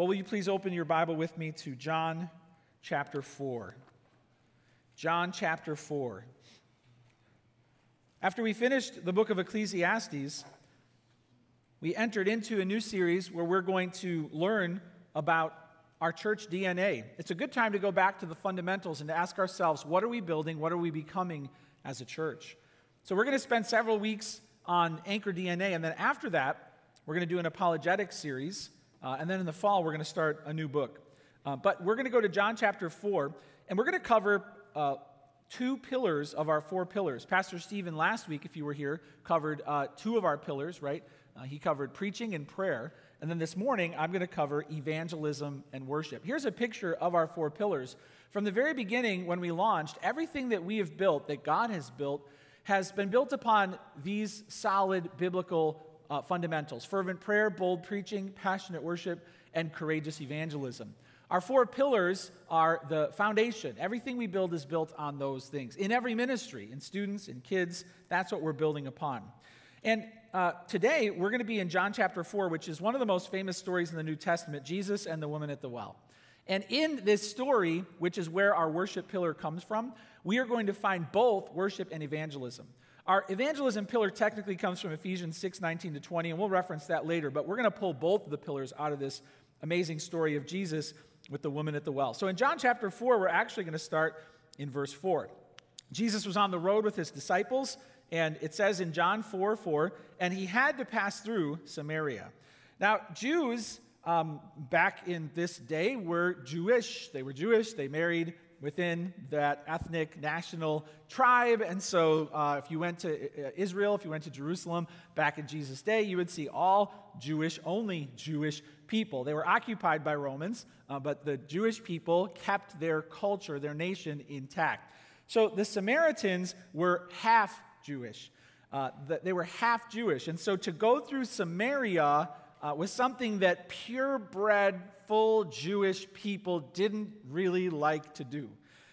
Well, will you please open your Bible with me to John chapter 4? John chapter 4. After we finished the book of Ecclesiastes, we entered into a new series where we're going to learn about our church DNA. It's a good time to go back to the fundamentals and to ask ourselves what are we building? What are we becoming as a church? So, we're going to spend several weeks on Anchor DNA, and then after that, we're going to do an apologetic series uh, and then in the fall, we're going to start a new book. Uh, but we're going to go to John chapter 4, and we're going to cover uh, two pillars of our four pillars. Pastor Stephen, last week, if you were here, covered uh, two of our pillars, right? Uh, he covered preaching and prayer. And then this morning, I'm going to cover evangelism and worship. Here's a picture of our four pillars. From the very beginning, when we launched, everything that we have built, that God has built, has been built upon these solid biblical uh, fundamentals fervent prayer, bold preaching, passionate worship, and courageous evangelism. Our four pillars are the foundation. Everything we build is built on those things. In every ministry, in students, in kids, that's what we're building upon. And uh, today, we're going to be in John chapter 4, which is one of the most famous stories in the New Testament Jesus and the woman at the well. And in this story, which is where our worship pillar comes from, we are going to find both worship and evangelism. Our evangelism pillar technically comes from Ephesians 6 19 to 20, and we'll reference that later, but we're going to pull both of the pillars out of this amazing story of Jesus with the woman at the well. So in John chapter 4, we're actually going to start in verse 4. Jesus was on the road with his disciples, and it says in John 4 4, and he had to pass through Samaria. Now, Jews um, back in this day were Jewish. They were Jewish. They married within that ethnic national tribe. And so, uh, if you went to uh, Israel, if you went to Jerusalem back in Jesus' day, you would see all Jewish, only Jewish people. They were occupied by Romans, uh, but the Jewish people kept their culture, their nation intact. So, the Samaritans were half Jewish. Uh, they were half Jewish. And so, to go through Samaria uh, was something that purebred, full Jewish people didn't really like to do.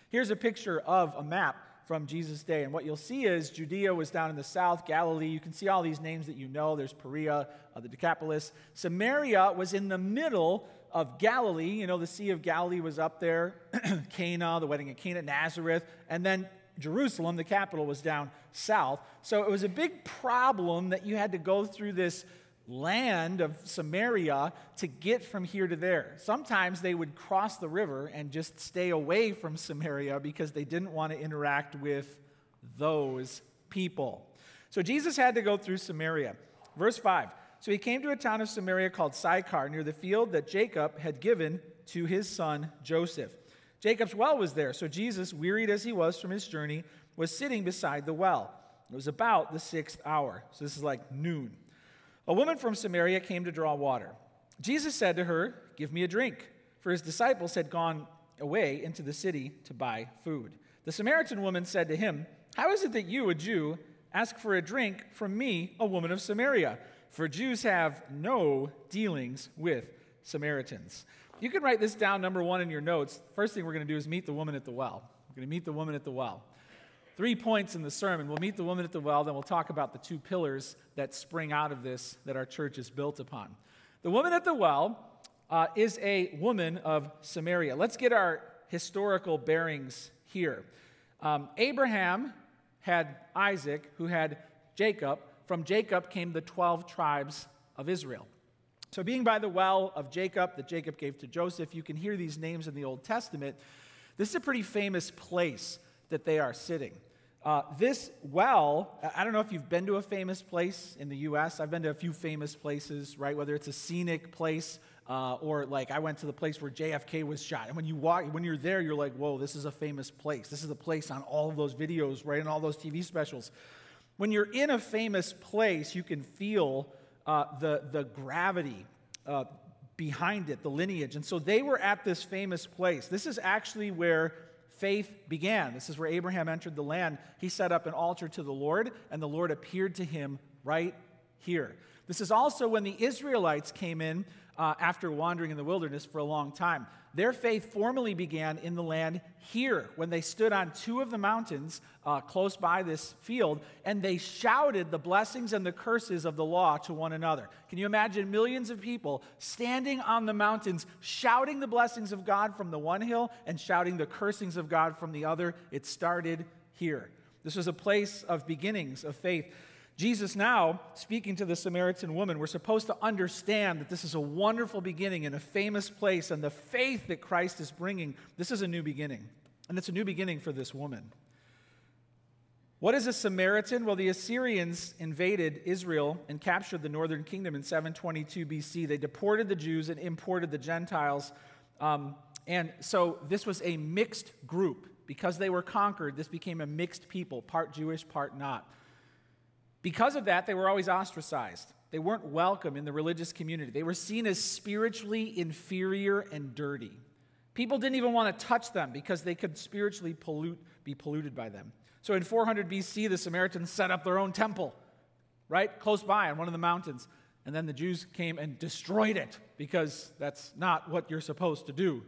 Here's a picture of a map from Jesus' day. And what you'll see is Judea was down in the south, Galilee. You can see all these names that you know. There's Perea, uh, the Decapolis. Samaria was in the middle of Galilee. You know, the Sea of Galilee was up there, Cana, the wedding at Cana, Nazareth. And then Jerusalem, the capital, was down south. So it was a big problem that you had to go through this land of Samaria to get from here to there. Sometimes they would cross the river and just stay away from Samaria because they didn't want to interact with those people. So Jesus had to go through Samaria. Verse 5 So he came to a town of Samaria called Sychar, near the field that Jacob had given to his son Joseph. Jacob's well was there, so Jesus, wearied as he was from his journey, was sitting beside the well. It was about the sixth hour. So this is like noon. A woman from Samaria came to draw water. Jesus said to her, Give me a drink, for his disciples had gone away into the city to buy food. The Samaritan woman said to him, How is it that you, a Jew, ask for a drink from me, a woman of Samaria? For Jews have no dealings with Samaritans. You can write this down, number one, in your notes. First thing we're going to do is meet the woman at the well. We're going to meet the woman at the well three points in the sermon. We'll meet the woman at the well, then we'll talk about the two pillars that spring out of this that our church is built upon. The woman at the well uh, is a woman of Samaria. Let's get our historical bearings here. Um, Abraham had Isaac, who had Jacob. From Jacob came the 12 tribes of Israel. So, being by the well of Jacob that Jacob gave to Joseph, you can hear these names in the Old Testament. This is a pretty famous place that they are sitting. Uh, this well, I don't know if you've been to a famous place in the U.S. I've been to a few famous places, right? Whether it's a scenic place uh, or like I went to the place where JFK was shot. And when you walk, when you're there, you're like, whoa, this is a famous place. This is a place on all of those videos, right? And all those TV specials. When you're in a famous place, you can feel uh, the, the gravity uh, behind it, the lineage. And so they were at this famous place. This is actually where faith began. This is where Abraham entered the land. He set up an altar to the Lord, and the Lord appeared to him right here. This is also when the Israelites came in uh, after wandering in the wilderness for a long time. Their faith formally began in the land here when they stood on two of the mountains uh, close by this field and they shouted the blessings and the curses of the law to one another. Can you imagine millions of people standing on the mountains shouting the blessings of God from the one hill and shouting the cursings of God from the other? It started here. This was a place of beginnings of faith. Jesus, now speaking to the Samaritan woman, we're supposed to understand that this is a wonderful beginning in a famous place, and the faith that Christ is bringing, this is a new beginning. And it's a new beginning for this woman. What is a Samaritan? Well, the Assyrians invaded Israel and captured the northern kingdom in 722 BC. They deported the Jews and imported the Gentiles. Um, and so this was a mixed group. Because they were conquered, this became a mixed people, part Jewish, part not. Because of that, they were always ostracized. They weren't welcome in the religious community. They were seen as spiritually inferior and dirty. People didn't even want to touch them because they could spiritually pollute, be polluted by them. So in 400 BC, the Samaritans set up their own temple, right, close by on one of the mountains. And then the Jews came and destroyed it because that's not what you're supposed to do.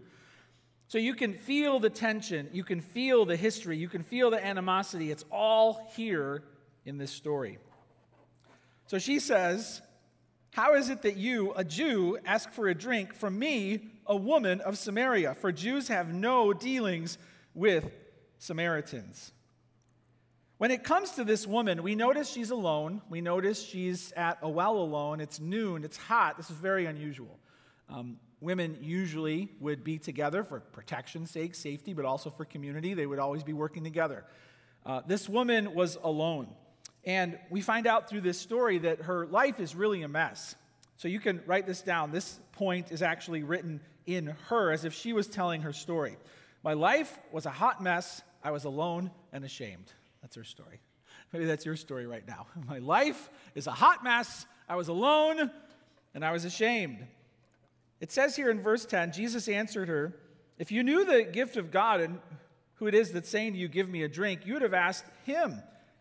So you can feel the tension, you can feel the history, you can feel the animosity. It's all here in this story. So she says, How is it that you, a Jew, ask for a drink from me, a woman of Samaria? For Jews have no dealings with Samaritans. When it comes to this woman, we notice she's alone. We notice she's at a well alone. It's noon, it's hot. This is very unusual. Um, women usually would be together for protection's sake, safety, but also for community. They would always be working together. Uh, this woman was alone. And we find out through this story that her life is really a mess. So you can write this down. This point is actually written in her as if she was telling her story. My life was a hot mess. I was alone and ashamed. That's her story. Maybe that's your story right now. My life is a hot mess. I was alone and I was ashamed. It says here in verse 10 Jesus answered her, If you knew the gift of God and who it is that's saying to you, Give me a drink, you would have asked him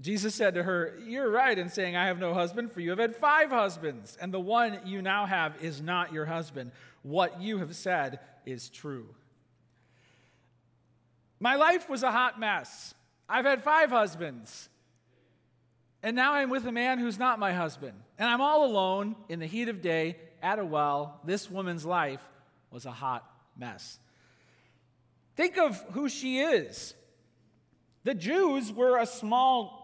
Jesus said to her, You're right in saying, I have no husband, for you have had five husbands, and the one you now have is not your husband. What you have said is true. My life was a hot mess. I've had five husbands. And now I'm with a man who's not my husband. And I'm all alone in the heat of day at a well. This woman's life was a hot mess. Think of who she is. The Jews were a small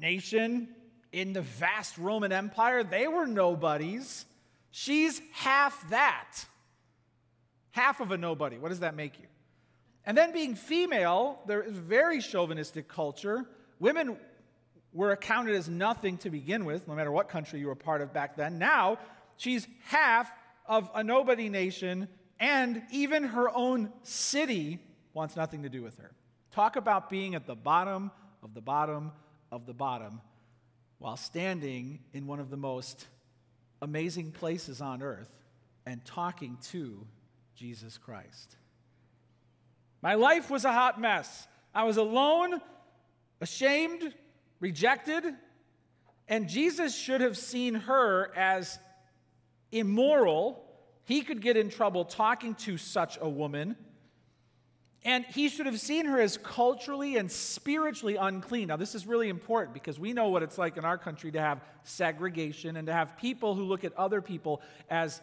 nation in the vast Roman Empire. They were nobodies. She's half that. Half of a nobody. What does that make you? And then being female, there is very chauvinistic culture. Women were accounted as nothing to begin with, no matter what country you were part of back then. Now, she's half of a nobody nation, and even her own city wants nothing to do with her. Talk about being at the bottom of the bottom of the bottom while standing in one of the most amazing places on earth and talking to Jesus Christ. My life was a hot mess. I was alone, ashamed, rejected, and Jesus should have seen her as immoral. He could get in trouble talking to such a woman. And he should have seen her as culturally and spiritually unclean. Now, this is really important because we know what it's like in our country to have segregation and to have people who look at other people as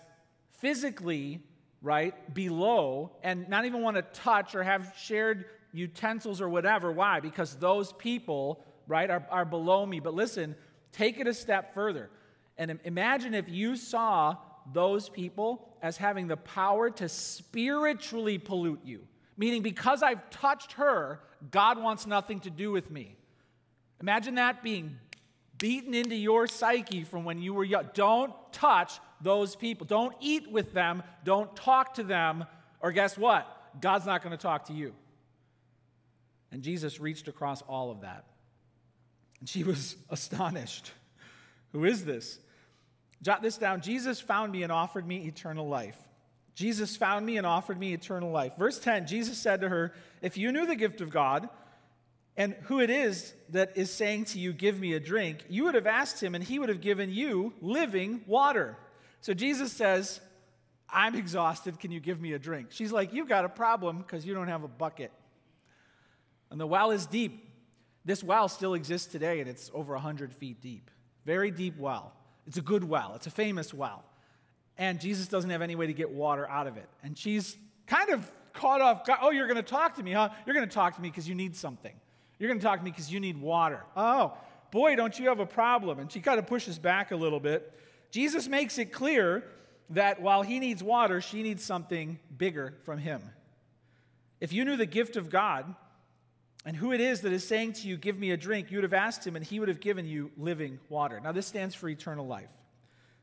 physically right, below and not even want to touch or have shared utensils or whatever. Why? Because those people, right, are, are below me. But listen, take it a step further. And imagine if you saw those people as having the power to spiritually pollute you, meaning because I've touched her, God wants nothing to do with me. Imagine that being beaten into your psyche from when you were young. Don't touch those people. Don't eat with them. Don't talk to them. Or guess what? God's not going to talk to you. And Jesus reached across all of that. And she was astonished. Who is this? Jot this down. Jesus found me and offered me eternal life. Jesus found me and offered me eternal life. Verse 10 Jesus said to her, If you knew the gift of God, and who it is that is saying to you, Give me a drink, you would have asked him, and he would have given you living water. So Jesus says, I'm exhausted. Can you give me a drink? She's like, You've got a problem because you don't have a bucket. And the well is deep. This well still exists today, and it's over 100 feet deep. Very deep well. It's a good well, it's a famous well. And Jesus doesn't have any way to get water out of it. And she's kind of caught off. Oh, you're going to talk to me, huh? You're going to talk to me because you need something. You're going to talk to me because you need water. Oh, boy, don't you have a problem? And she kind of pushes back a little bit. Jesus makes it clear that while he needs water, she needs something bigger from him. If you knew the gift of God and who it is that is saying to you, Give me a drink, you would have asked him, and he would have given you living water. Now, this stands for eternal life.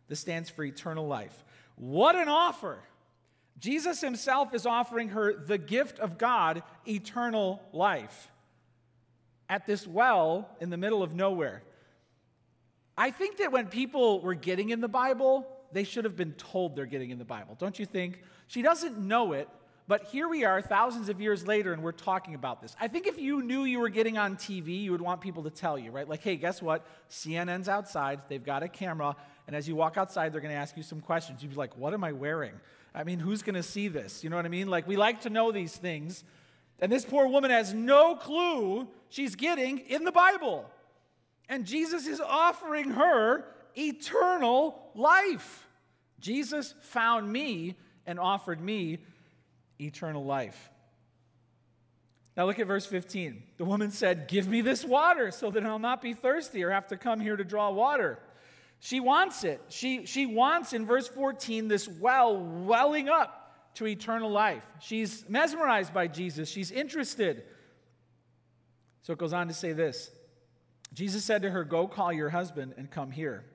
This stands for eternal life. What an offer! Jesus himself is offering her the gift of God, eternal life at this well in the middle of nowhere. I think that when people were getting in the Bible, they should have been told they're getting in the Bible, don't you think? She doesn't know it, but here we are thousands of years later and we're talking about this. I think if you knew you were getting on TV, you would want people to tell you, right? Like, hey, guess what? CNN's outside, they've got a camera, and as you walk outside, they're going to ask you some questions. You'd be like, what am I wearing? I mean, who's going to see this? You know what I mean? Like, we like to know these things. And this poor woman has no clue she's getting in the Bible. And Jesus is offering her eternal life. Jesus found me and offered me eternal life. Now look at verse 15. The woman said, Give me this water so that I'll not be thirsty or have to come here to draw water. She wants it. She, she wants, in verse 14, this well welling up to eternal life. She's mesmerized by Jesus, she's interested. So it goes on to say this Jesus said to her, Go call your husband and come here.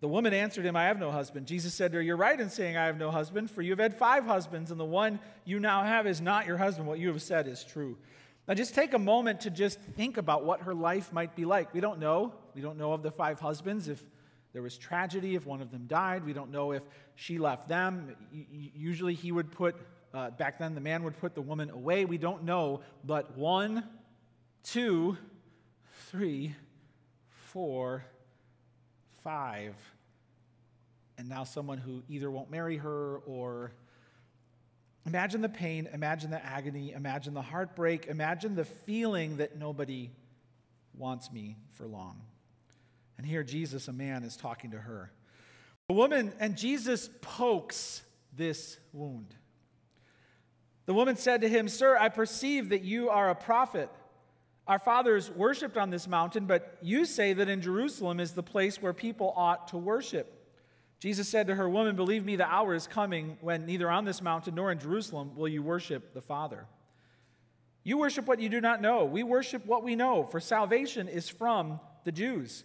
The woman answered him, I have no husband. Jesus said to her, You're right in saying, I have no husband, for you have had five husbands, and the one you now have is not your husband. What you have said is true. Now, just take a moment to just think about what her life might be like. We don't know. We don't know of the five husbands. If there was tragedy if one of them died. We don't know if she left them. Usually he would put, uh, back then, the man would put the woman away. We don't know. But one, two, three, four, five. And now someone who either won't marry her or. Imagine the pain, imagine the agony, imagine the heartbreak, imagine the feeling that nobody wants me for long. And here, Jesus, a man, is talking to her. The woman, and Jesus pokes this wound. The woman said to him, Sir, I perceive that you are a prophet. Our fathers worshiped on this mountain, but you say that in Jerusalem is the place where people ought to worship. Jesus said to her, Woman, believe me, the hour is coming when neither on this mountain nor in Jerusalem will you worship the Father. You worship what you do not know. We worship what we know, for salvation is from the Jews.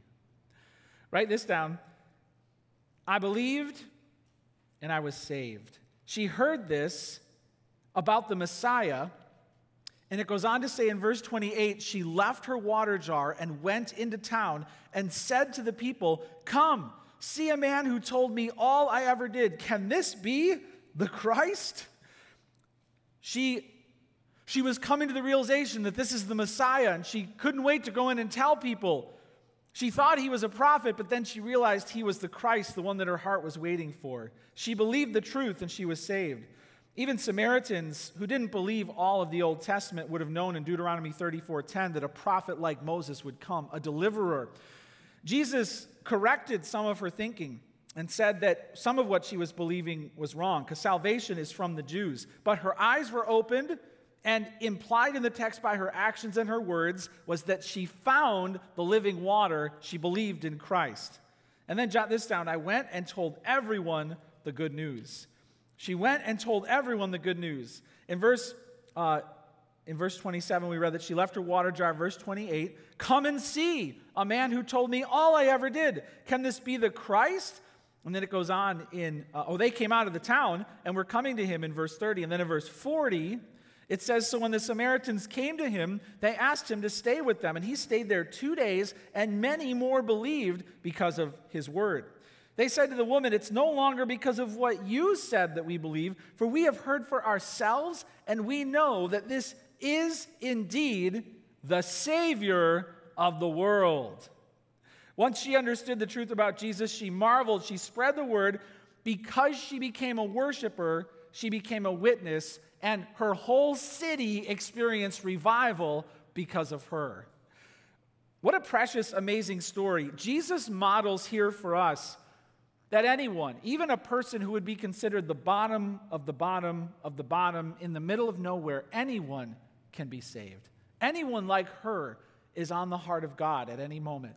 Write this down. I believed and I was saved. She heard this about the Messiah, and it goes on to say in verse 28 she left her water jar and went into town and said to the people, Come, see a man who told me all I ever did. Can this be the Christ? She she was coming to the realization that this is the Messiah, and she couldn't wait to go in and tell people. She thought he was a prophet, but then she realized he was the Christ, the one that her heart was waiting for. She believed the truth and she was saved. Even Samaritans who didn't believe all of the Old Testament would have known in Deuteronomy 34:10 that a prophet like Moses would come, a deliverer. Jesus corrected some of her thinking and said that some of what she was believing was wrong because salvation is from the Jews. But her eyes were opened and implied in the text by her actions and her words was that she found the living water. She believed in Christ. And then jot this down I went and told everyone the good news. She went and told everyone the good news. In verse, uh, in verse 27, we read that she left her water jar. Verse 28, come and see a man who told me all I ever did. Can this be the Christ? And then it goes on in, uh, oh, they came out of the town and were coming to him in verse 30. And then in verse 40, it says, So when the Samaritans came to him, they asked him to stay with them. And he stayed there two days, and many more believed because of his word. They said to the woman, It's no longer because of what you said that we believe, for we have heard for ourselves, and we know that this is indeed the Savior of the world. Once she understood the truth about Jesus, she marveled. She spread the word. Because she became a worshiper, she became a witness and her whole city experienced revival because of her. What a precious, amazing story. Jesus models here for us that anyone, even a person who would be considered the bottom of the bottom of the bottom in the middle of nowhere, anyone can be saved. Anyone like her is on the heart of God at any moment.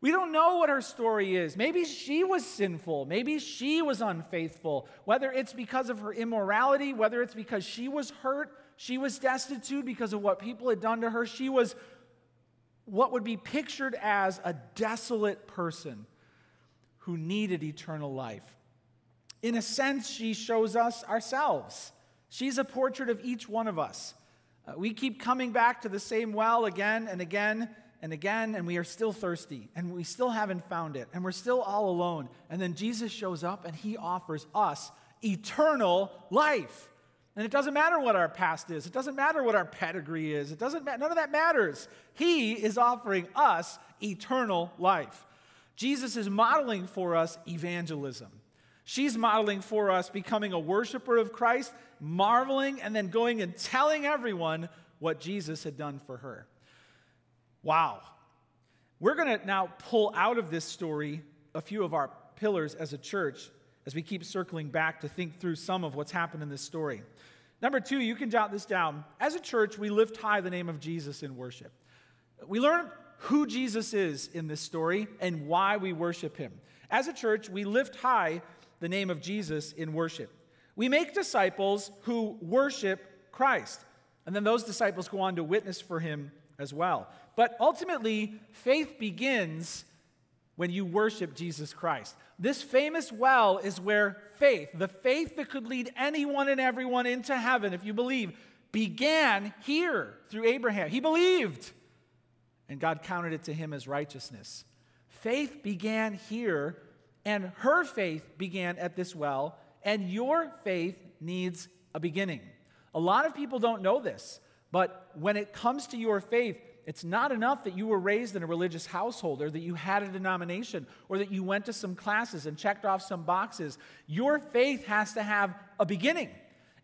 We don't know what her story is. Maybe she was sinful. Maybe she was unfaithful. Whether it's because of her immorality, whether it's because she was hurt, she was destitute because of what people had done to her. She was what would be pictured as a desolate person who needed eternal life. In a sense, she shows us ourselves. She's a portrait of each one of us. Uh, we keep coming back to the same well again and again and again, and we are still thirsty, and we still haven't found it, and we're still all alone. And then Jesus shows up and he offers us eternal life. And it doesn't matter what our past is, it doesn't matter what our pedigree is, it doesn't matter, none of that matters. He is offering us eternal life. Jesus is modeling for us evangelism. She's modeling for us becoming a worshiper of Christ, marveling, and then going and telling everyone what Jesus had done for her. Wow. We're going to now pull out of this story a few of our pillars as a church as we keep circling back to think through some of what's happened in this story. Number two, you can jot this down. As a church, we lift high the name of Jesus in worship. We learn who Jesus is in this story and why we worship him. As a church, we lift high the name of Jesus in worship. We make disciples who worship Christ. And then those disciples go on to witness for him as well. But ultimately, faith begins when you worship Jesus Christ. This famous well is where faith, the faith that could lead anyone and everyone into heaven, if you believe, began here through Abraham. He believed, and God counted it to him as righteousness. Faith began here, and her faith began at this well, and your faith needs a beginning. A lot of people don't know this, but when it comes to your faith, it's not enough that you were raised in a religious household or that you had a denomination or that you went to some classes and checked off some boxes. Your faith has to have a beginning.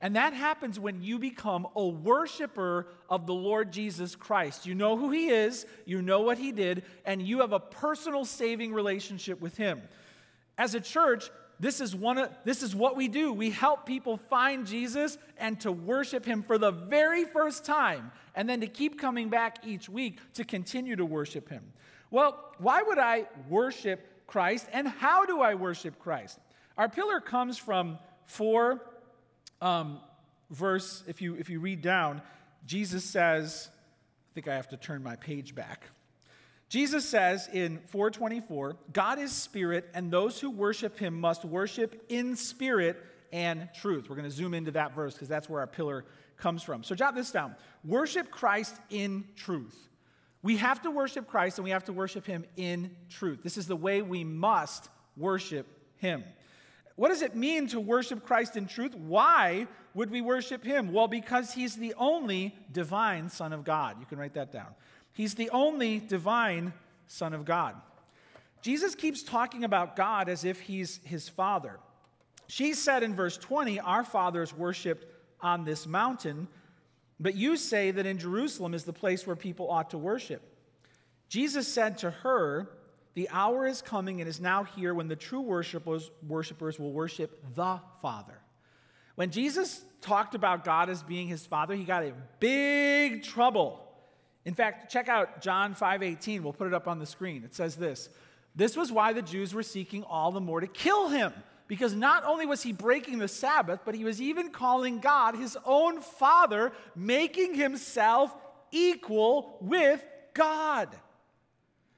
And that happens when you become a worshiper of the Lord Jesus Christ. You know who he is, you know what he did, and you have a personal saving relationship with him. As a church, this is one of, this is what we do. We help people find Jesus and to worship him for the very first time and then to keep coming back each week to continue to worship him. Well, why would I worship Christ and how do I worship Christ? Our pillar comes from 4 um, verse if you if you read down, Jesus says, I think I have to turn my page back. Jesus says in 424, God is spirit, and those who worship him must worship in spirit and truth. We're going to zoom into that verse because that's where our pillar comes from. So jot this down worship Christ in truth. We have to worship Christ and we have to worship him in truth. This is the way we must worship him. What does it mean to worship Christ in truth? Why would we worship him? Well, because he's the only divine Son of God. You can write that down. He's the only divine Son of God. Jesus keeps talking about God as if he's his father. She said in verse 20, Our fathers worshiped on this mountain, but you say that in Jerusalem is the place where people ought to worship. Jesus said to her, The hour is coming and is now here when the true worshipers, worshipers will worship the Father. When Jesus talked about God as being his father, he got in big trouble. In fact, check out John 5:18. We'll put it up on the screen. It says this: This was why the Jews were seeking all the more to kill him, because not only was he breaking the Sabbath, but he was even calling God his own father, making himself equal with God.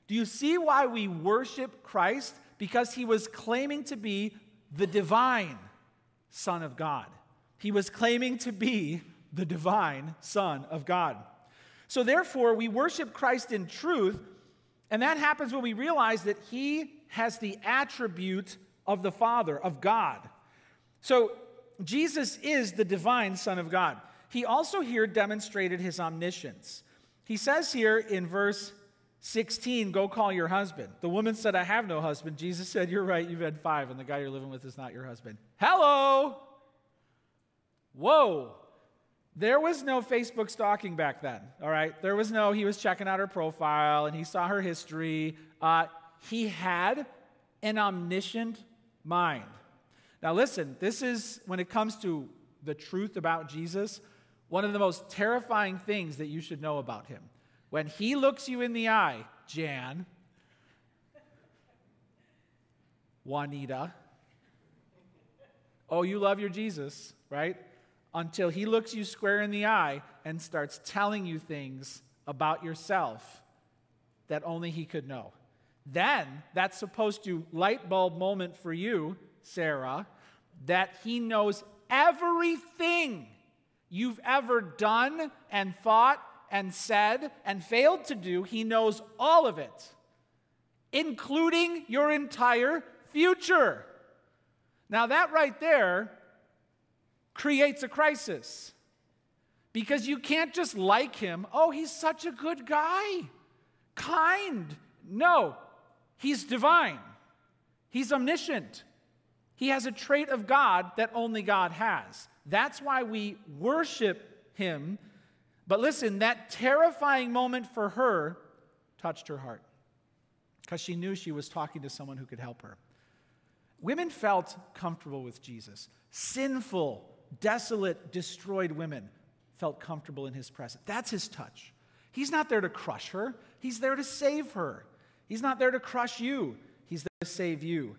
Do you see why we worship Christ? Because he was claiming to be the divine Son of God. He was claiming to be the divine Son of God. So, therefore, we worship Christ in truth, and that happens when we realize that He has the attribute of the Father, of God. So, Jesus is the divine Son of God. He also here demonstrated His omniscience. He says here in verse 16, Go call your husband. The woman said, I have no husband. Jesus said, You're right, you've had five, and the guy you're living with is not your husband. Hello! Whoa! There was no Facebook stalking back then, all right? There was no, he was checking out her profile and he saw her history. Uh, he had an omniscient mind. Now, listen, this is, when it comes to the truth about Jesus, one of the most terrifying things that you should know about him. When he looks you in the eye, Jan, Juanita, oh, you love your Jesus, right? Until he looks you square in the eye and starts telling you things about yourself that only he could know. Then that's supposed to light bulb moment for you, Sarah, that he knows everything you've ever done and thought and said and failed to do, he knows all of it, including your entire future. Now, that right there creates a crisis because you can't just like him. Oh, he's such a good guy, kind. No, he's divine, he's omniscient. He has a trait of God that only God has. That's why we worship him but listen, that terrifying moment for her touched her heart because she knew she was talking to someone who could help her. Women felt comfortable with Jesus. Sinful, desolate, destroyed women felt comfortable in his presence. That's his touch. He's not there to crush her, he's there to save her. He's not there to crush you, he's there to save you.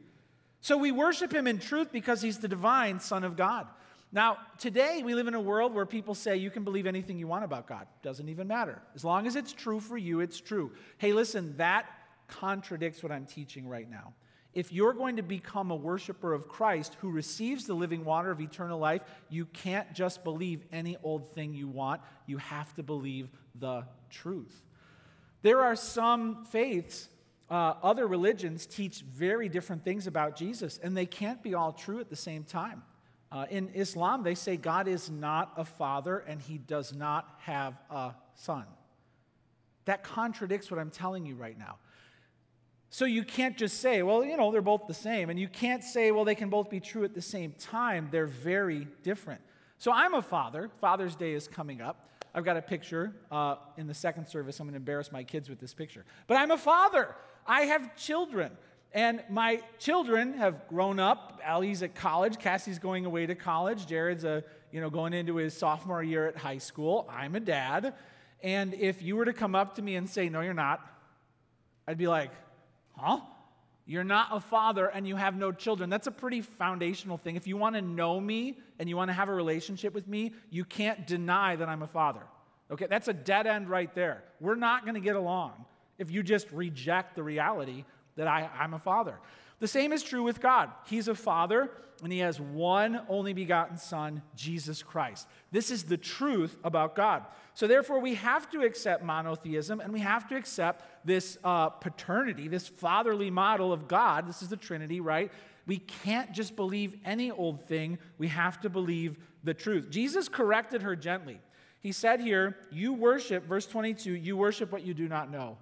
So we worship him in truth because he's the divine Son of God. Now, today we live in a world where people say you can believe anything you want about God. Doesn't even matter. As long as it's true for you, it's true. Hey, listen, that contradicts what I'm teaching right now. If you're going to become a worshiper of Christ who receives the living water of eternal life, you can't just believe any old thing you want. You have to believe the truth. There are some faiths, uh, other religions teach very different things about Jesus, and they can't be all true at the same time. Uh, in Islam, they say God is not a father and he does not have a son. That contradicts what I'm telling you right now. So you can't just say, well, you know, they're both the same. And you can't say, well, they can both be true at the same time. They're very different. So I'm a father. Father's Day is coming up. I've got a picture uh, in the second service. I'm going to embarrass my kids with this picture. But I'm a father. I have children. And my children have grown up. Allie's at college. Cassie's going away to college. Jared's a, you know, going into his sophomore year at high school. I'm a dad. And if you were to come up to me and say, No, you're not, I'd be like, Huh? You're not a father and you have no children. That's a pretty foundational thing. If you want to know me and you want to have a relationship with me, you can't deny that I'm a father. Okay, that's a dead end right there. We're not going to get along if you just reject the reality that I, I'm a father. The same is true with God. He's a father, and he has one only begotten son, Jesus Christ. This is the truth about God. So, therefore, we have to accept monotheism and we have to accept this uh, paternity, this fatherly model of God. This is the Trinity, right? We can't just believe any old thing, we have to believe the truth. Jesus corrected her gently. He said here, You worship, verse 22, you worship what you do not know.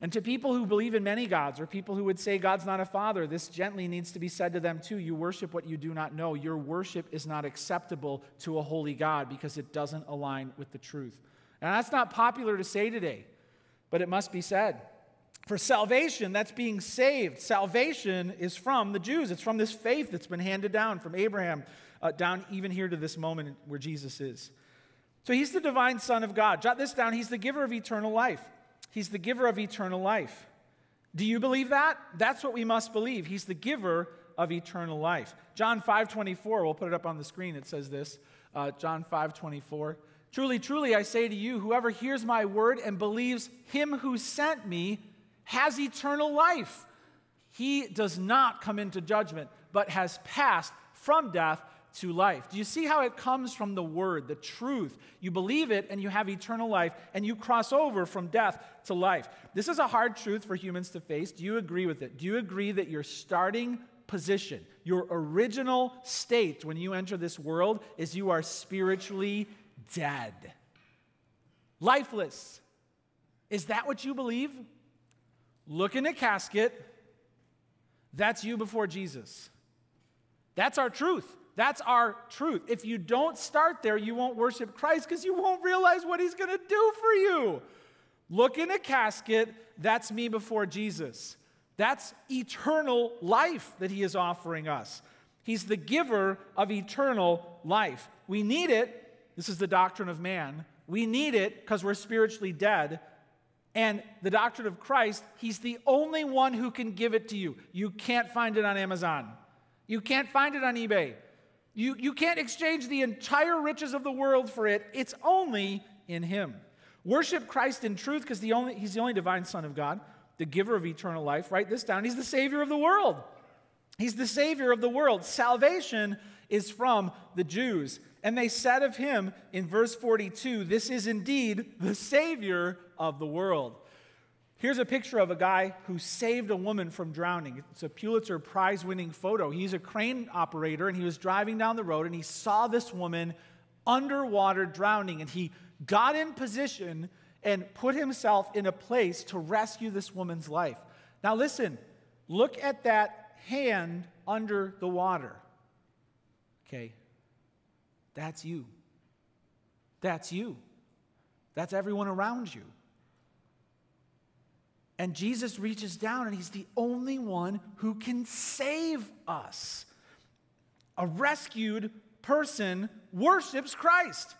And to people who believe in many gods, or people who would say God's not a father, this gently needs to be said to them too. You worship what you do not know. Your worship is not acceptable to a holy God because it doesn't align with the truth. And that's not popular to say today, but it must be said. For salvation, that's being saved. Salvation is from the Jews, it's from this faith that's been handed down from Abraham uh, down even here to this moment where Jesus is. So he's the divine Son of God. Jot this down. He's the giver of eternal life. He's the giver of eternal life. Do you believe that? That's what we must believe. He's the giver of eternal life. John 5 24, we'll put it up on the screen. It says this uh, John 5 24. Truly, truly, I say to you, whoever hears my word and believes him who sent me has eternal life. He does not come into judgment, but has passed from death to life. Do you see how it comes from the word, the truth? You believe it and you have eternal life and you cross over from death to life. This is a hard truth for humans to face. Do you agree with it? Do you agree that your starting position, your original state when you enter this world is you are spiritually dead? Lifeless. Is that what you believe? Look in a casket. That's you before Jesus. That's our truth. That's our truth. If you don't start there, you won't worship Christ because you won't realize what he's going to do for you. Look in a casket, that's me before Jesus. That's eternal life that he is offering us. He's the giver of eternal life. We need it. This is the doctrine of man. We need it because we're spiritually dead. And the doctrine of Christ, he's the only one who can give it to you. You can't find it on Amazon. You can't find it on eBay. You, you can't exchange the entire riches of the world for it. It's only in Him. Worship Christ in truth because the He's the only divine Son of God, the giver of eternal life. Write this down. He's the Savior of the world. He's the Savior of the world. Salvation is from the Jews. And they said of him in verse 42, This is indeed the Savior of the world. Here's a picture of a guy who saved a woman from drowning. It's a Pulitzer Prize winning photo. He's a crane operator and he was driving down the road and he saw this woman underwater drowning and he got in position and put himself in a place to rescue this woman's life. Now, listen, look at that hand under the water. Okay, that's you. That's you. That's everyone around you. And Jesus reaches down and he's the only one who can save us. A rescued person worships Christ.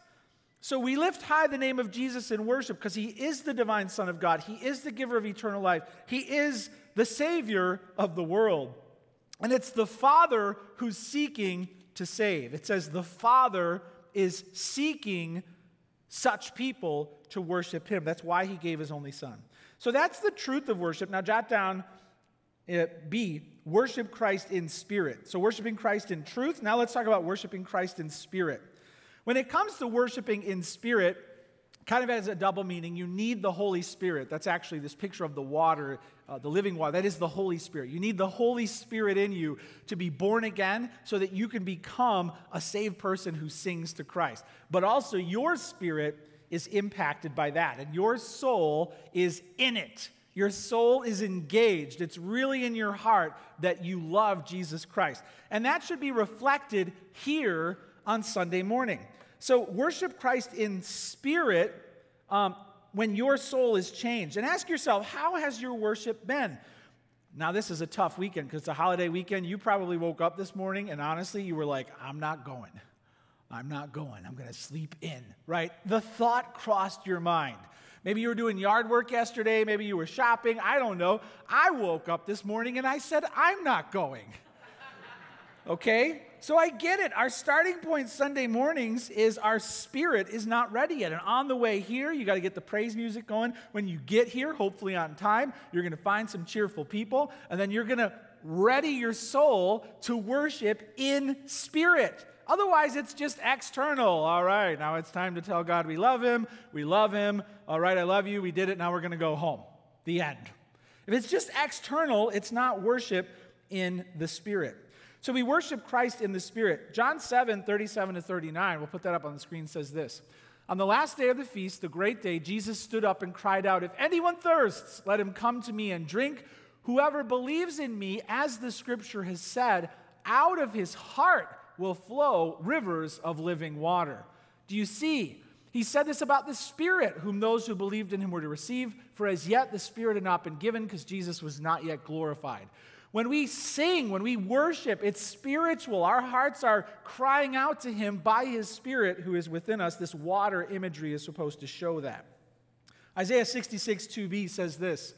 So we lift high the name of Jesus in worship because he is the divine Son of God. He is the giver of eternal life. He is the Savior of the world. And it's the Father who's seeking to save. It says the Father is seeking such people to worship him. That's why he gave his only Son. So that's the truth of worship. Now, jot down uh, B, worship Christ in spirit. So, worshiping Christ in truth. Now, let's talk about worshiping Christ in spirit. When it comes to worshiping in spirit, kind of has a double meaning. You need the Holy Spirit. That's actually this picture of the water, uh, the living water. That is the Holy Spirit. You need the Holy Spirit in you to be born again so that you can become a saved person who sings to Christ. But also, your spirit is impacted by that, and your soul is in it. Your soul is engaged. It's really in your heart that you love Jesus Christ. And that should be reflected here on Sunday morning. So, worship Christ in spirit um, when your soul is changed. And ask yourself, how has your worship been? Now, this is a tough weekend because it's a holiday weekend. You probably woke up this morning and honestly, you were like, I'm not going. I'm not going. I'm going to sleep in, right? The thought crossed your mind. Maybe you were doing yard work yesterday. Maybe you were shopping. I don't know. I woke up this morning and I said, I'm not going. Okay? So I get it. Our starting point Sunday mornings is our spirit is not ready yet. And on the way here, you got to get the praise music going. When you get here, hopefully on time, you're going to find some cheerful people. And then you're going to ready your soul to worship in spirit. Otherwise, it's just external. All right, now it's time to tell God we love Him. We love Him. All right, I love you. We did it. Now we're going to go home. The end. If it's just external, it's not worship in the Spirit. So we worship Christ in the Spirit. John 7, 37 to 39, we'll put that up on the screen, says this On the last day of the feast, the great day, Jesus stood up and cried out, If anyone thirsts, let him come to me and drink. Whoever believes in me, as the scripture has said, out of his heart will flow rivers of living water. Do you see? He said this about the Spirit, whom those who believed in him were to receive, for as yet the Spirit had not been given because Jesus was not yet glorified. When we sing, when we worship, it's spiritual. Our hearts are crying out to Him by His Spirit who is within us. This water imagery is supposed to show that. Isaiah 66 2b says this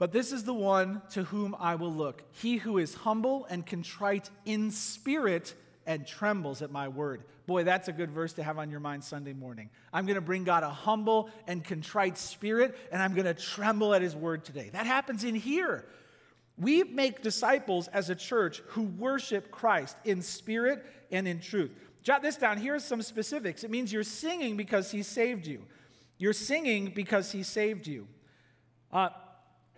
But this is the one to whom I will look, he who is humble and contrite in spirit and trembles at my word. Boy, that's a good verse to have on your mind Sunday morning. I'm going to bring God a humble and contrite spirit, and I'm going to tremble at his word today. That happens in here. We make disciples as a church who worship Christ in spirit and in truth. Jot this down. Here's some specifics. It means you're singing because he saved you. You're singing because he saved you. Uh,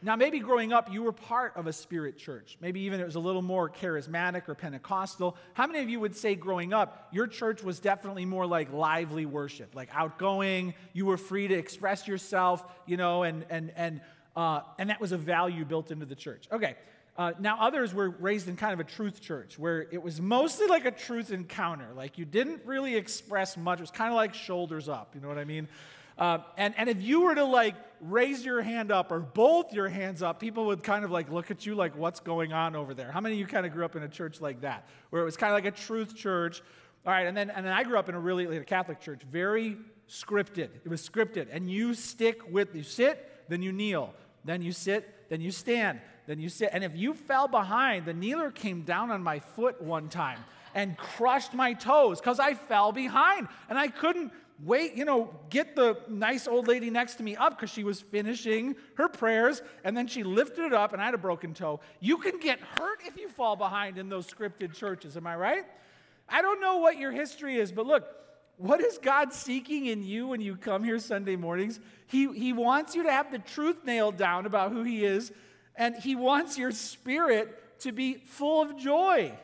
now, maybe growing up, you were part of a spirit church. Maybe even it was a little more charismatic or Pentecostal. How many of you would say growing up, your church was definitely more like lively worship, like outgoing? You were free to express yourself, you know, and, and, and uh, and that was a value built into the church. Okay. Uh, now, others were raised in kind of a truth church where it was mostly like a truth encounter. Like you didn't really express much. It was kind of like shoulders up. You know what I mean? Uh, and, and if you were to like raise your hand up or both your hands up, people would kind of like look at you like, what's going on over there? How many of you kind of grew up in a church like that, where it was kind of like a truth church? All right, and then, and then I grew up in a really like a Catholic church, very scripted. It was scripted. And you stick with, you sit, then you kneel then you sit, then you stand, then you sit. And if you fell behind, the kneeler came down on my foot one time and crushed my toes because I fell behind and I couldn't wait, you know, get the nice old lady next to me up because she was finishing her prayers and then she lifted it up and I had a broken toe. You can get hurt if you fall behind in those scripted churches, am I right? I don't know what your history is, but look, what is God seeking in you when you come here Sunday mornings? He, he wants you to have the truth nailed down about who He is, and He wants your spirit to be full of joy.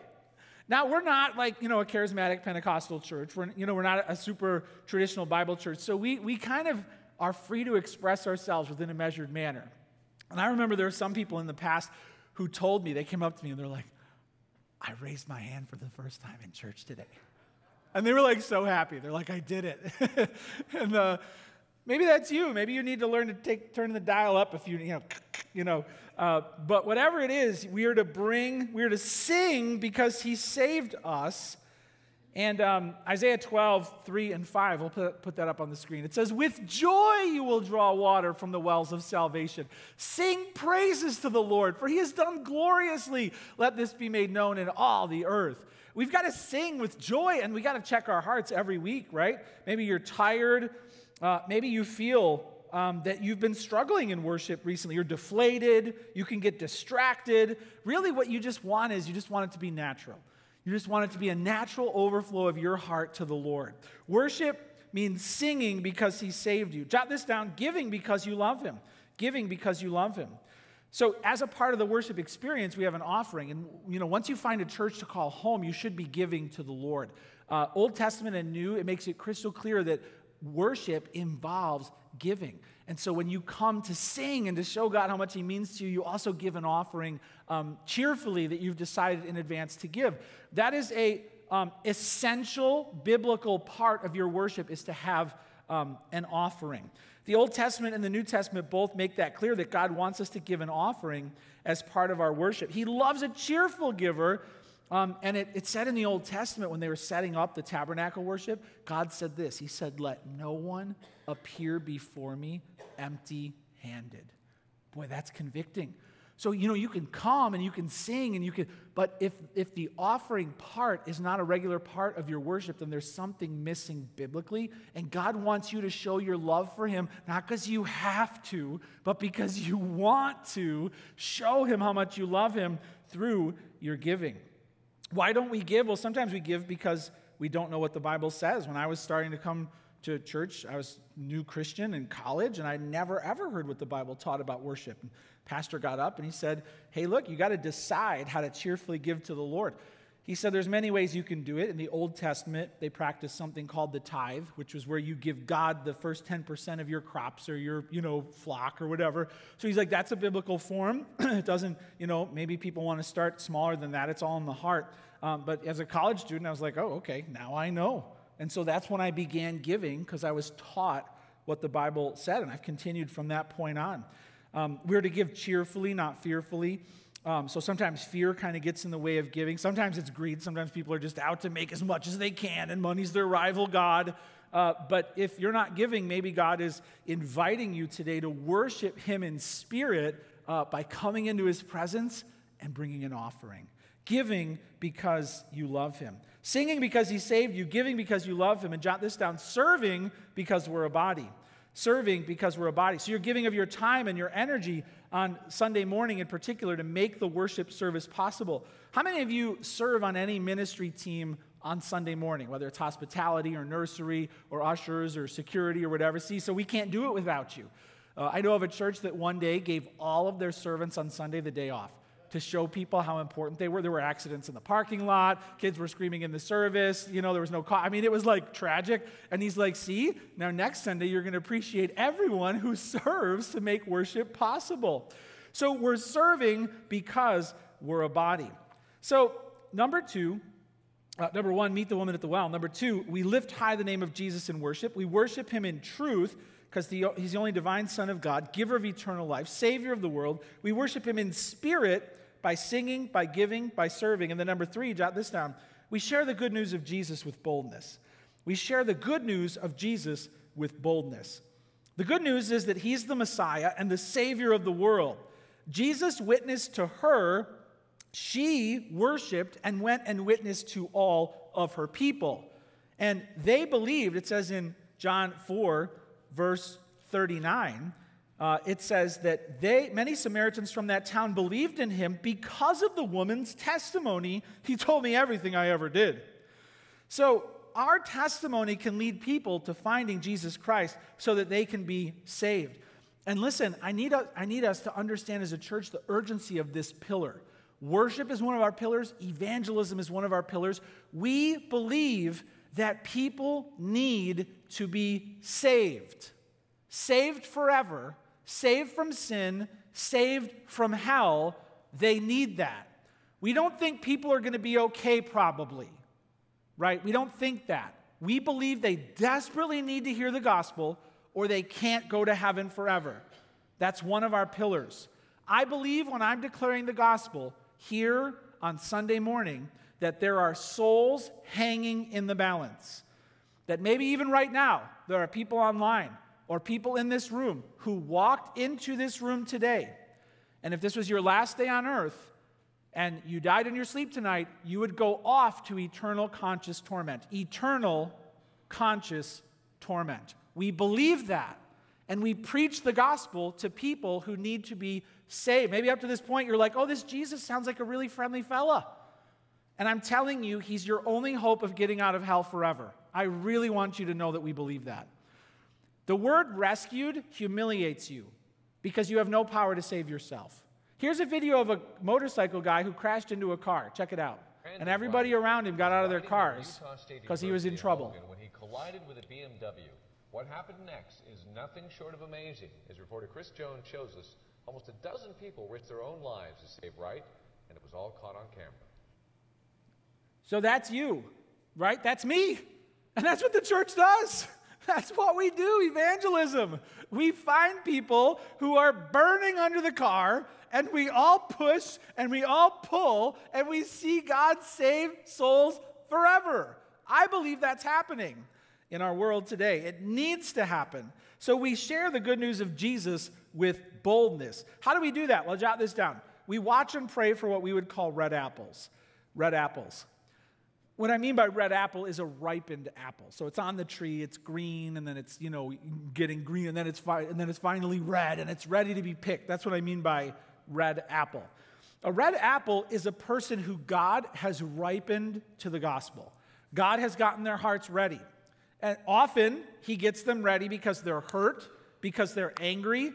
Now, we're not like, you know, a charismatic Pentecostal church. We're, you know, we're not a super traditional Bible church. So we, we kind of are free to express ourselves within a measured manner. And I remember there were some people in the past who told me, they came up to me and they're like, I raised my hand for the first time in church today. And they were like so happy. They're like, I did it. and uh, maybe that's you. Maybe you need to learn to take, turn the dial up if you, you know, you know. Uh, but whatever it is, we are to bring, we are to sing because he saved us. And um, Isaiah 12, 3 and 5, we'll put, put that up on the screen. It says, With joy you will draw water from the wells of salvation. Sing praises to the Lord, for he has done gloriously. Let this be made known in all the earth. We've got to sing with joy and we got to check our hearts every week, right? Maybe you're tired. Uh, maybe you feel um, that you've been struggling in worship recently. You're deflated. You can get distracted. Really, what you just want is you just want it to be natural. You just want it to be a natural overflow of your heart to the Lord. Worship means singing because He saved you. Jot this down giving because you love Him. Giving because you love Him. So, as a part of the worship experience, we have an offering. And, you know, once you find a church to call home, you should be giving to the Lord. Uh, Old Testament and New, it makes it crystal clear that worship involves giving. And so, when you come to sing and to show God how much He means to you, you also give an offering um, cheerfully that you've decided in advance to give. That is a um, essential biblical part of your worship is to have um, an offering. The Old Testament and the New Testament both make that clear that God wants us to give an offering as part of our worship. He loves a cheerful giver. Um, and it, it said in the Old Testament when they were setting up the tabernacle worship, God said this He said, Let no one appear before me empty handed. Boy, that's convicting. So, you know, you can come and you can sing and you can, but if, if the offering part is not a regular part of your worship, then there's something missing biblically. And God wants you to show your love for Him, not because you have to, but because you want to show Him how much you love Him through your giving. Why don't we give? Well, sometimes we give because we don't know what the Bible says. When I was starting to come to church, I was new Christian in college, and I never ever heard what the Bible taught about worship And pastor got up and he said, Hey, look, you got to decide how to cheerfully give to the Lord. He said there's many ways you can do it. In the Old Testament, they practiced something called the tithe, which was where you give God the first 10% of your crops or your, you know, flock or whatever. So he's like, that's a biblical form. it doesn't, you know, maybe people want to start smaller than that. It's all in the heart. Um, but as a college student, I was like, oh, okay, now I know. And so that's when I began giving because I was taught what the Bible said, and I've continued from that point on. Um, we're to give cheerfully, not fearfully. Um, so sometimes fear kind of gets in the way of giving. Sometimes it's greed. Sometimes people are just out to make as much as they can, and money's their rival God. Uh, but if you're not giving, maybe God is inviting you today to worship Him in spirit uh, by coming into His presence and bringing an offering. Giving because you love Him. Singing because He saved you. Giving because you love Him. And jot this down serving because we're a body. Serving because we're a body. So you're giving of your time and your energy on Sunday morning in particular to make the worship service possible. How many of you serve on any ministry team on Sunday morning, whether it's hospitality or nursery or ushers or security or whatever? See, so we can't do it without you. Uh, I know of a church that one day gave all of their servants on Sunday the day off to show people how important they were. There were accidents in the parking lot. Kids were screaming in the service. You know, there was no car. I mean, it was like tragic. And he's like, see, now next Sunday, you're going to appreciate everyone who serves to make worship possible. So we're serving because we're a body. So, number two, uh, number one, meet the woman at the well. Number two, we lift high the name of Jesus in worship. We worship him in truth because he's the only divine Son of God, giver of eternal life, Savior of the world. We worship him in spirit by singing, by giving, by serving. And then number three, jot this down. We share the good news of Jesus with boldness. We share the good news of Jesus with boldness. The good news is that he's the Messiah and the Savior of the world. Jesus witnessed to her, she worshiped and went and witnessed to all of her people. And they believed, it says in John 4, verse 39, uh, it says that they, many Samaritans from that town believed in him because of the woman's testimony. He told me everything I ever did. So, our testimony can lead people to finding Jesus Christ so that they can be saved. And listen, I need, I need us to understand as a church the urgency of this pillar. Worship is one of our pillars, evangelism is one of our pillars. We believe that people need to be saved, saved forever saved from sin, saved from hell, they need that. We don't think people are going to be okay, probably, right? We don't think that. We believe they desperately need to hear the gospel or they can't go to heaven forever. That's one of our pillars. I believe when I'm declaring the gospel here on Sunday morning that there are souls hanging in the balance. That maybe even right now, there are people online or people in this room who walked into this room today, and if this was your last day on earth and you died in your sleep tonight, you would go off to eternal conscious torment. Eternal conscious torment. We believe that. And we preach the gospel to people who need to be saved. Maybe up to this point, you're like, oh, this Jesus sounds like a really friendly fella. And I'm telling you, he's your only hope of getting out of hell forever. I really want you to know that we believe that. The word rescued humiliates you because you have no power to save yourself. Here's a video of a motorcycle guy who crashed into a car. Check it out. And everybody around him got out of their cars because he was in trouble. When he collided with a BMW. What happened next is nothing short of amazing. As reporter Chris Jones shows us, almost a dozen people risked their own lives to save right, and it was all caught on camera. So that's you, right? That's me. And that's what the church does. That's what we do, evangelism. We find people who are burning under the car, and we all push and we all pull, and we see God save souls forever. I believe that's happening in our world today. It needs to happen. So we share the good news of Jesus with boldness. How do we do that? Well, jot this down. We watch and pray for what we would call red apples. Red apples. What I mean by red apple is a ripened apple. So it's on the tree, it's green, and then it's, you know, getting green, and then it's, fi- and then it's finally red, and it's ready to be picked. That's what I mean by red apple. A red apple is a person who God has ripened to the gospel. God has gotten their hearts ready. And often, He gets them ready because they're hurt, because they're angry,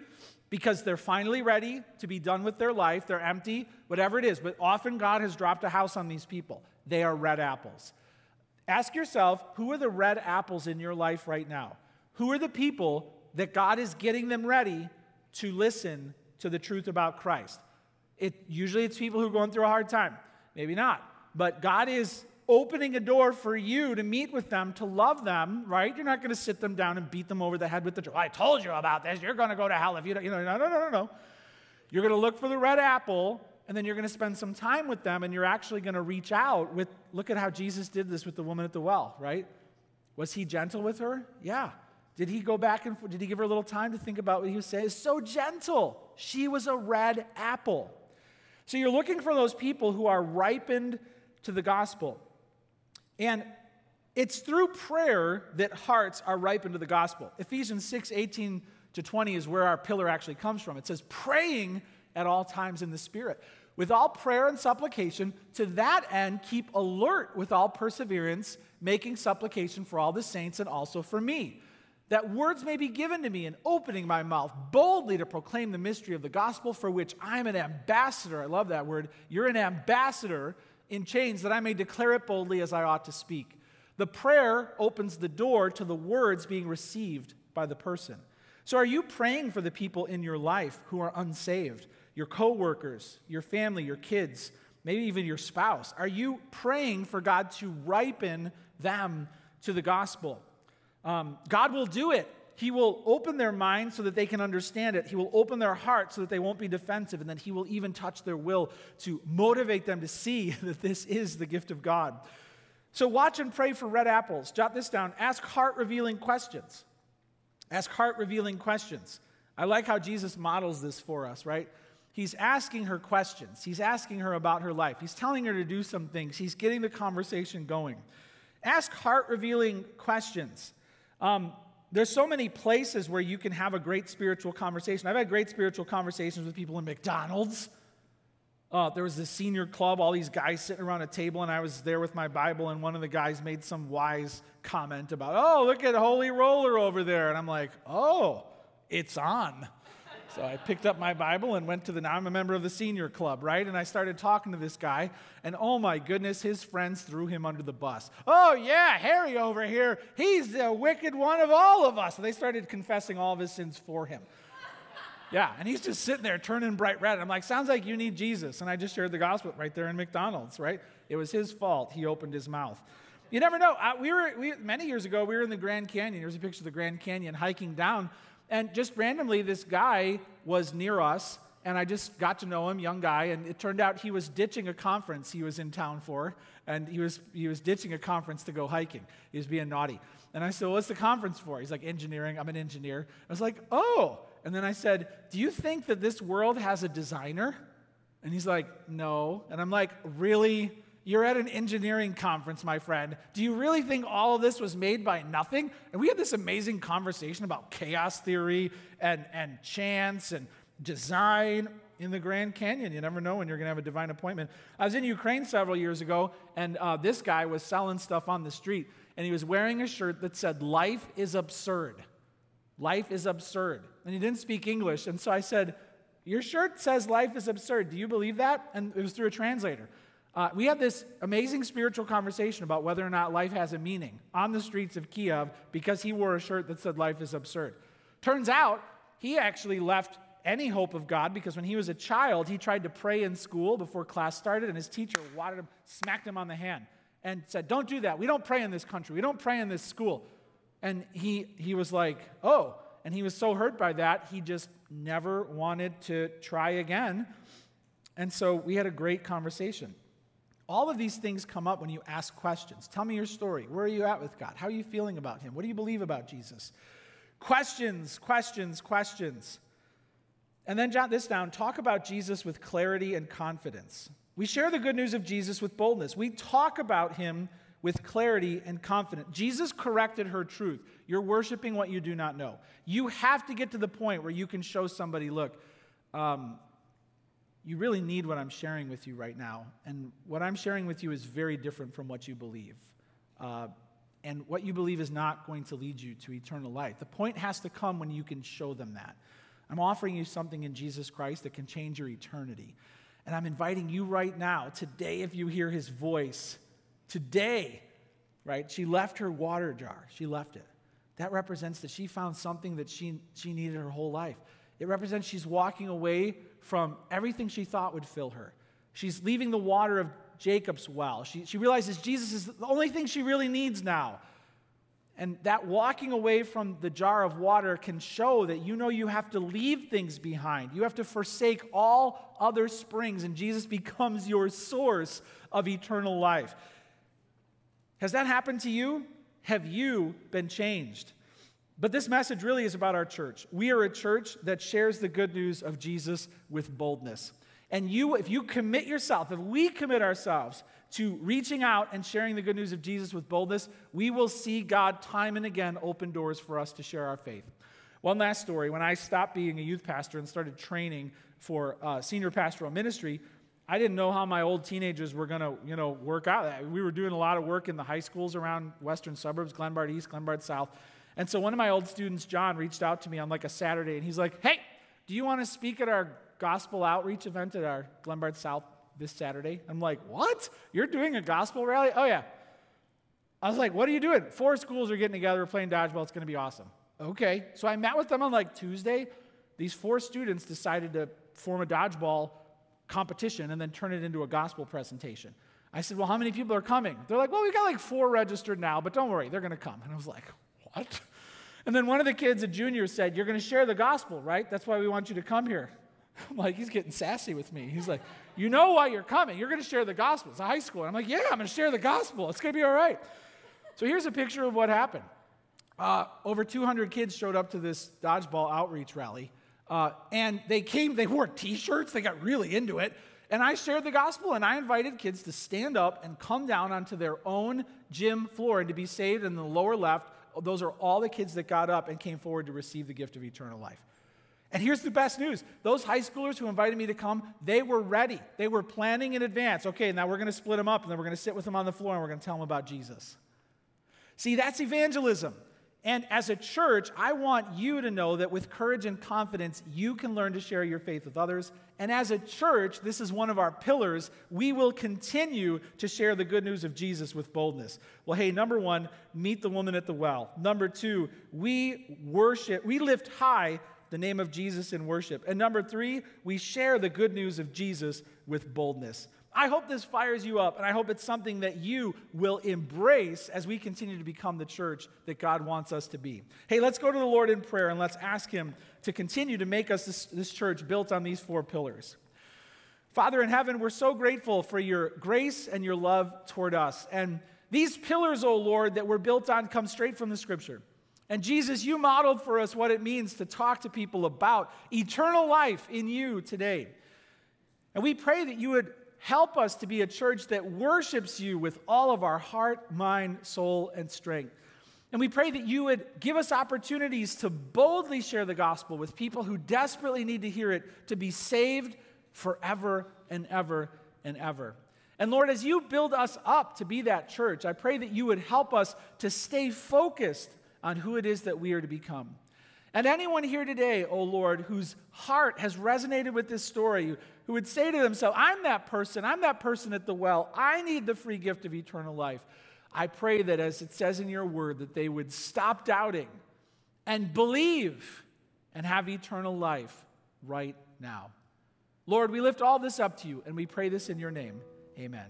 because they're finally ready to be done with their life. They're empty, whatever it is. But often, God has dropped a house on these people. They are red apples. Ask yourself who are the red apples in your life right now? Who are the people that God is getting them ready to listen to the truth about Christ? It, usually it's people who are going through a hard time. Maybe not. But God is opening a door for you to meet with them, to love them, right? You're not going to sit them down and beat them over the head with the truth. I told you about this. You're going to go to hell if you don't. You know, no, no, no, no, no. You're going to look for the red apple, and then you're going to spend some time with them, and you're actually going to reach out with, look at how Jesus did this with the woman at the well, right? Was he gentle with her? Yeah. Did he go back and did he give her a little time to think about what he was saying? So gentle. She was a red apple. So you're looking for those people who are ripened to the gospel. And it's through prayer that hearts are ripened to the gospel. Ephesians 6 18 to 20 is where our pillar actually comes from. It says, praying at all times in the Spirit. With all prayer and supplication, to that end, keep alert with all perseverance, making supplication for all the saints and also for me that words may be given to me in opening my mouth boldly to proclaim the mystery of the gospel for which I'm an ambassador. I love that word. You're an ambassador in chains that I may declare it boldly as I ought to speak. The prayer opens the door to the words being received by the person. So, are you praying for the people in your life who are unsaved? Your coworkers, your family, your kids, maybe even your spouse? Are you praying for God to ripen them to the gospel? Um, God will do it. He will open their minds so that they can understand it. He will open their heart so that they won't be defensive. And then He will even touch their will to motivate them to see that this is the gift of God. So watch and pray for red apples. Jot this down. Ask heart revealing questions. Ask heart revealing questions. I like how Jesus models this for us, right? He's asking her questions. He's asking her about her life. He's telling her to do some things. He's getting the conversation going. Ask heart revealing questions. Um, there's so many places where you can have a great spiritual conversation. I've had great spiritual conversations with people in McDonald's. Uh, there was this senior club, all these guys sitting around a table, and I was there with my Bible, and one of the guys made some wise comment about, oh, look at Holy Roller over there. And I'm like, oh, it's on. So I picked up my Bible and went to the, now I'm a member of the senior club, right? And I started talking to this guy, and oh my goodness, his friends threw him under the bus. Oh yeah, Harry over here, he's the wicked one of all of us. And they started confessing all of his sins for him. Yeah, and he's just sitting there turning bright red. I'm like, sounds like you need Jesus. And I just shared the gospel right there in McDonald's, right? It was his fault. He opened his mouth. You never know. I, we were we, many years ago. We were in the Grand Canyon. Here's a picture of the Grand Canyon hiking down and just randomly, this guy was near us, and I just got to know him, young guy, and it turned out he was ditching a conference he was in town for, and he was, he was ditching a conference to go hiking. He was being naughty. And I said, What's the conference for? He's like, Engineering. I'm an engineer. I was like, Oh. And then I said, Do you think that this world has a designer? And he's like, No. And I'm like, Really? You're at an engineering conference, my friend. Do you really think all of this was made by nothing? And we had this amazing conversation about chaos theory and, and chance and design in the Grand Canyon. You never know when you're going to have a divine appointment. I was in Ukraine several years ago, and uh, this guy was selling stuff on the street, and he was wearing a shirt that said, Life is absurd. Life is absurd. And he didn't speak English. And so I said, Your shirt says life is absurd. Do you believe that? And it was through a translator. Uh, we had this amazing spiritual conversation about whether or not life has a meaning on the streets of Kiev because he wore a shirt that said life is absurd. Turns out he actually left any hope of God because when he was a child, he tried to pray in school before class started, and his teacher wadded him, smacked him on the hand, and said, Don't do that. We don't pray in this country. We don't pray in this school. And he, he was like, Oh. And he was so hurt by that, he just never wanted to try again. And so we had a great conversation. All of these things come up when you ask questions. Tell me your story. Where are you at with God? How are you feeling about Him? What do you believe about Jesus? Questions, questions, questions. And then jot this down talk about Jesus with clarity and confidence. We share the good news of Jesus with boldness. We talk about Him with clarity and confidence. Jesus corrected her truth. You're worshiping what you do not know. You have to get to the point where you can show somebody, look, um, you really need what I'm sharing with you right now. And what I'm sharing with you is very different from what you believe. Uh, and what you believe is not going to lead you to eternal life. The point has to come when you can show them that. I'm offering you something in Jesus Christ that can change your eternity. And I'm inviting you right now, today, if you hear his voice, Today, right, she left her water jar. She left it. That represents that she found something that she, she needed her whole life. It represents she's walking away from everything she thought would fill her. She's leaving the water of Jacob's well. She, she realizes Jesus is the only thing she really needs now. And that walking away from the jar of water can show that you know you have to leave things behind. You have to forsake all other springs, and Jesus becomes your source of eternal life. Has that happened to you? Have you been changed? But this message really is about our church. We are a church that shares the good news of Jesus with boldness. And you, if you commit yourself, if we commit ourselves to reaching out and sharing the good news of Jesus with boldness, we will see God time and again open doors for us to share our faith. One last story when I stopped being a youth pastor and started training for uh, senior pastoral ministry, I didn't know how my old teenagers were going to, you know, work out. We were doing a lot of work in the high schools around western suburbs, Glenbard East, Glenbard South. And so one of my old students, John, reached out to me on like a Saturday and he's like, "Hey, do you want to speak at our gospel outreach event at our Glenbard South this Saturday?" I'm like, "What? You're doing a gospel rally?" "Oh yeah." I was like, "What are you doing?" Four schools are getting together, playing dodgeball. It's going to be awesome. Okay. So I met with them on like Tuesday. These four students decided to form a dodgeball competition and then turn it into a gospel presentation. I said, Well, how many people are coming? They're like, Well, we got like four registered now, but don't worry, they're going to come. And I was like, And then one of the kids, a junior, said, You're going to share the gospel, right? That's why we want you to come here. I'm like, He's getting sassy with me. He's like, You know why you're coming. You're going to share the gospel. It's a high school. And I'm like, Yeah, I'm going to share the gospel. It's going to be all right. So here's a picture of what happened. Uh, over 200 kids showed up to this dodgeball outreach rally. Uh, and they came, they wore t shirts, they got really into it. And I shared the gospel and I invited kids to stand up and come down onto their own gym floor and to be saved in the lower left. Those are all the kids that got up and came forward to receive the gift of eternal life. And here's the best news those high schoolers who invited me to come, they were ready. They were planning in advance. Okay, now we're going to split them up and then we're going to sit with them on the floor and we're going to tell them about Jesus. See, that's evangelism. And as a church, I want you to know that with courage and confidence, you can learn to share your faith with others. And as a church, this is one of our pillars. We will continue to share the good news of Jesus with boldness. Well, hey, number one, meet the woman at the well. Number two, we worship, we lift high the name of Jesus in worship. And number three, we share the good news of Jesus with boldness. I hope this fires you up, and I hope it's something that you will embrace as we continue to become the church that God wants us to be. Hey, let's go to the Lord in prayer and let's ask Him to continue to make us this, this church built on these four pillars. Father in heaven, we're so grateful for your grace and your love toward us. And these pillars, O oh Lord, that we're built on come straight from the scripture. And Jesus, you modeled for us what it means to talk to people about eternal life in you today. And we pray that you would Help us to be a church that worships you with all of our heart, mind, soul, and strength. And we pray that you would give us opportunities to boldly share the gospel with people who desperately need to hear it to be saved forever and ever and ever. And Lord, as you build us up to be that church, I pray that you would help us to stay focused on who it is that we are to become. And anyone here today, oh Lord, whose heart has resonated with this story, who would say to themselves, I'm that person, I'm that person at the well, I need the free gift of eternal life. I pray that as it says in your word, that they would stop doubting and believe and have eternal life right now. Lord, we lift all this up to you and we pray this in your name. Amen.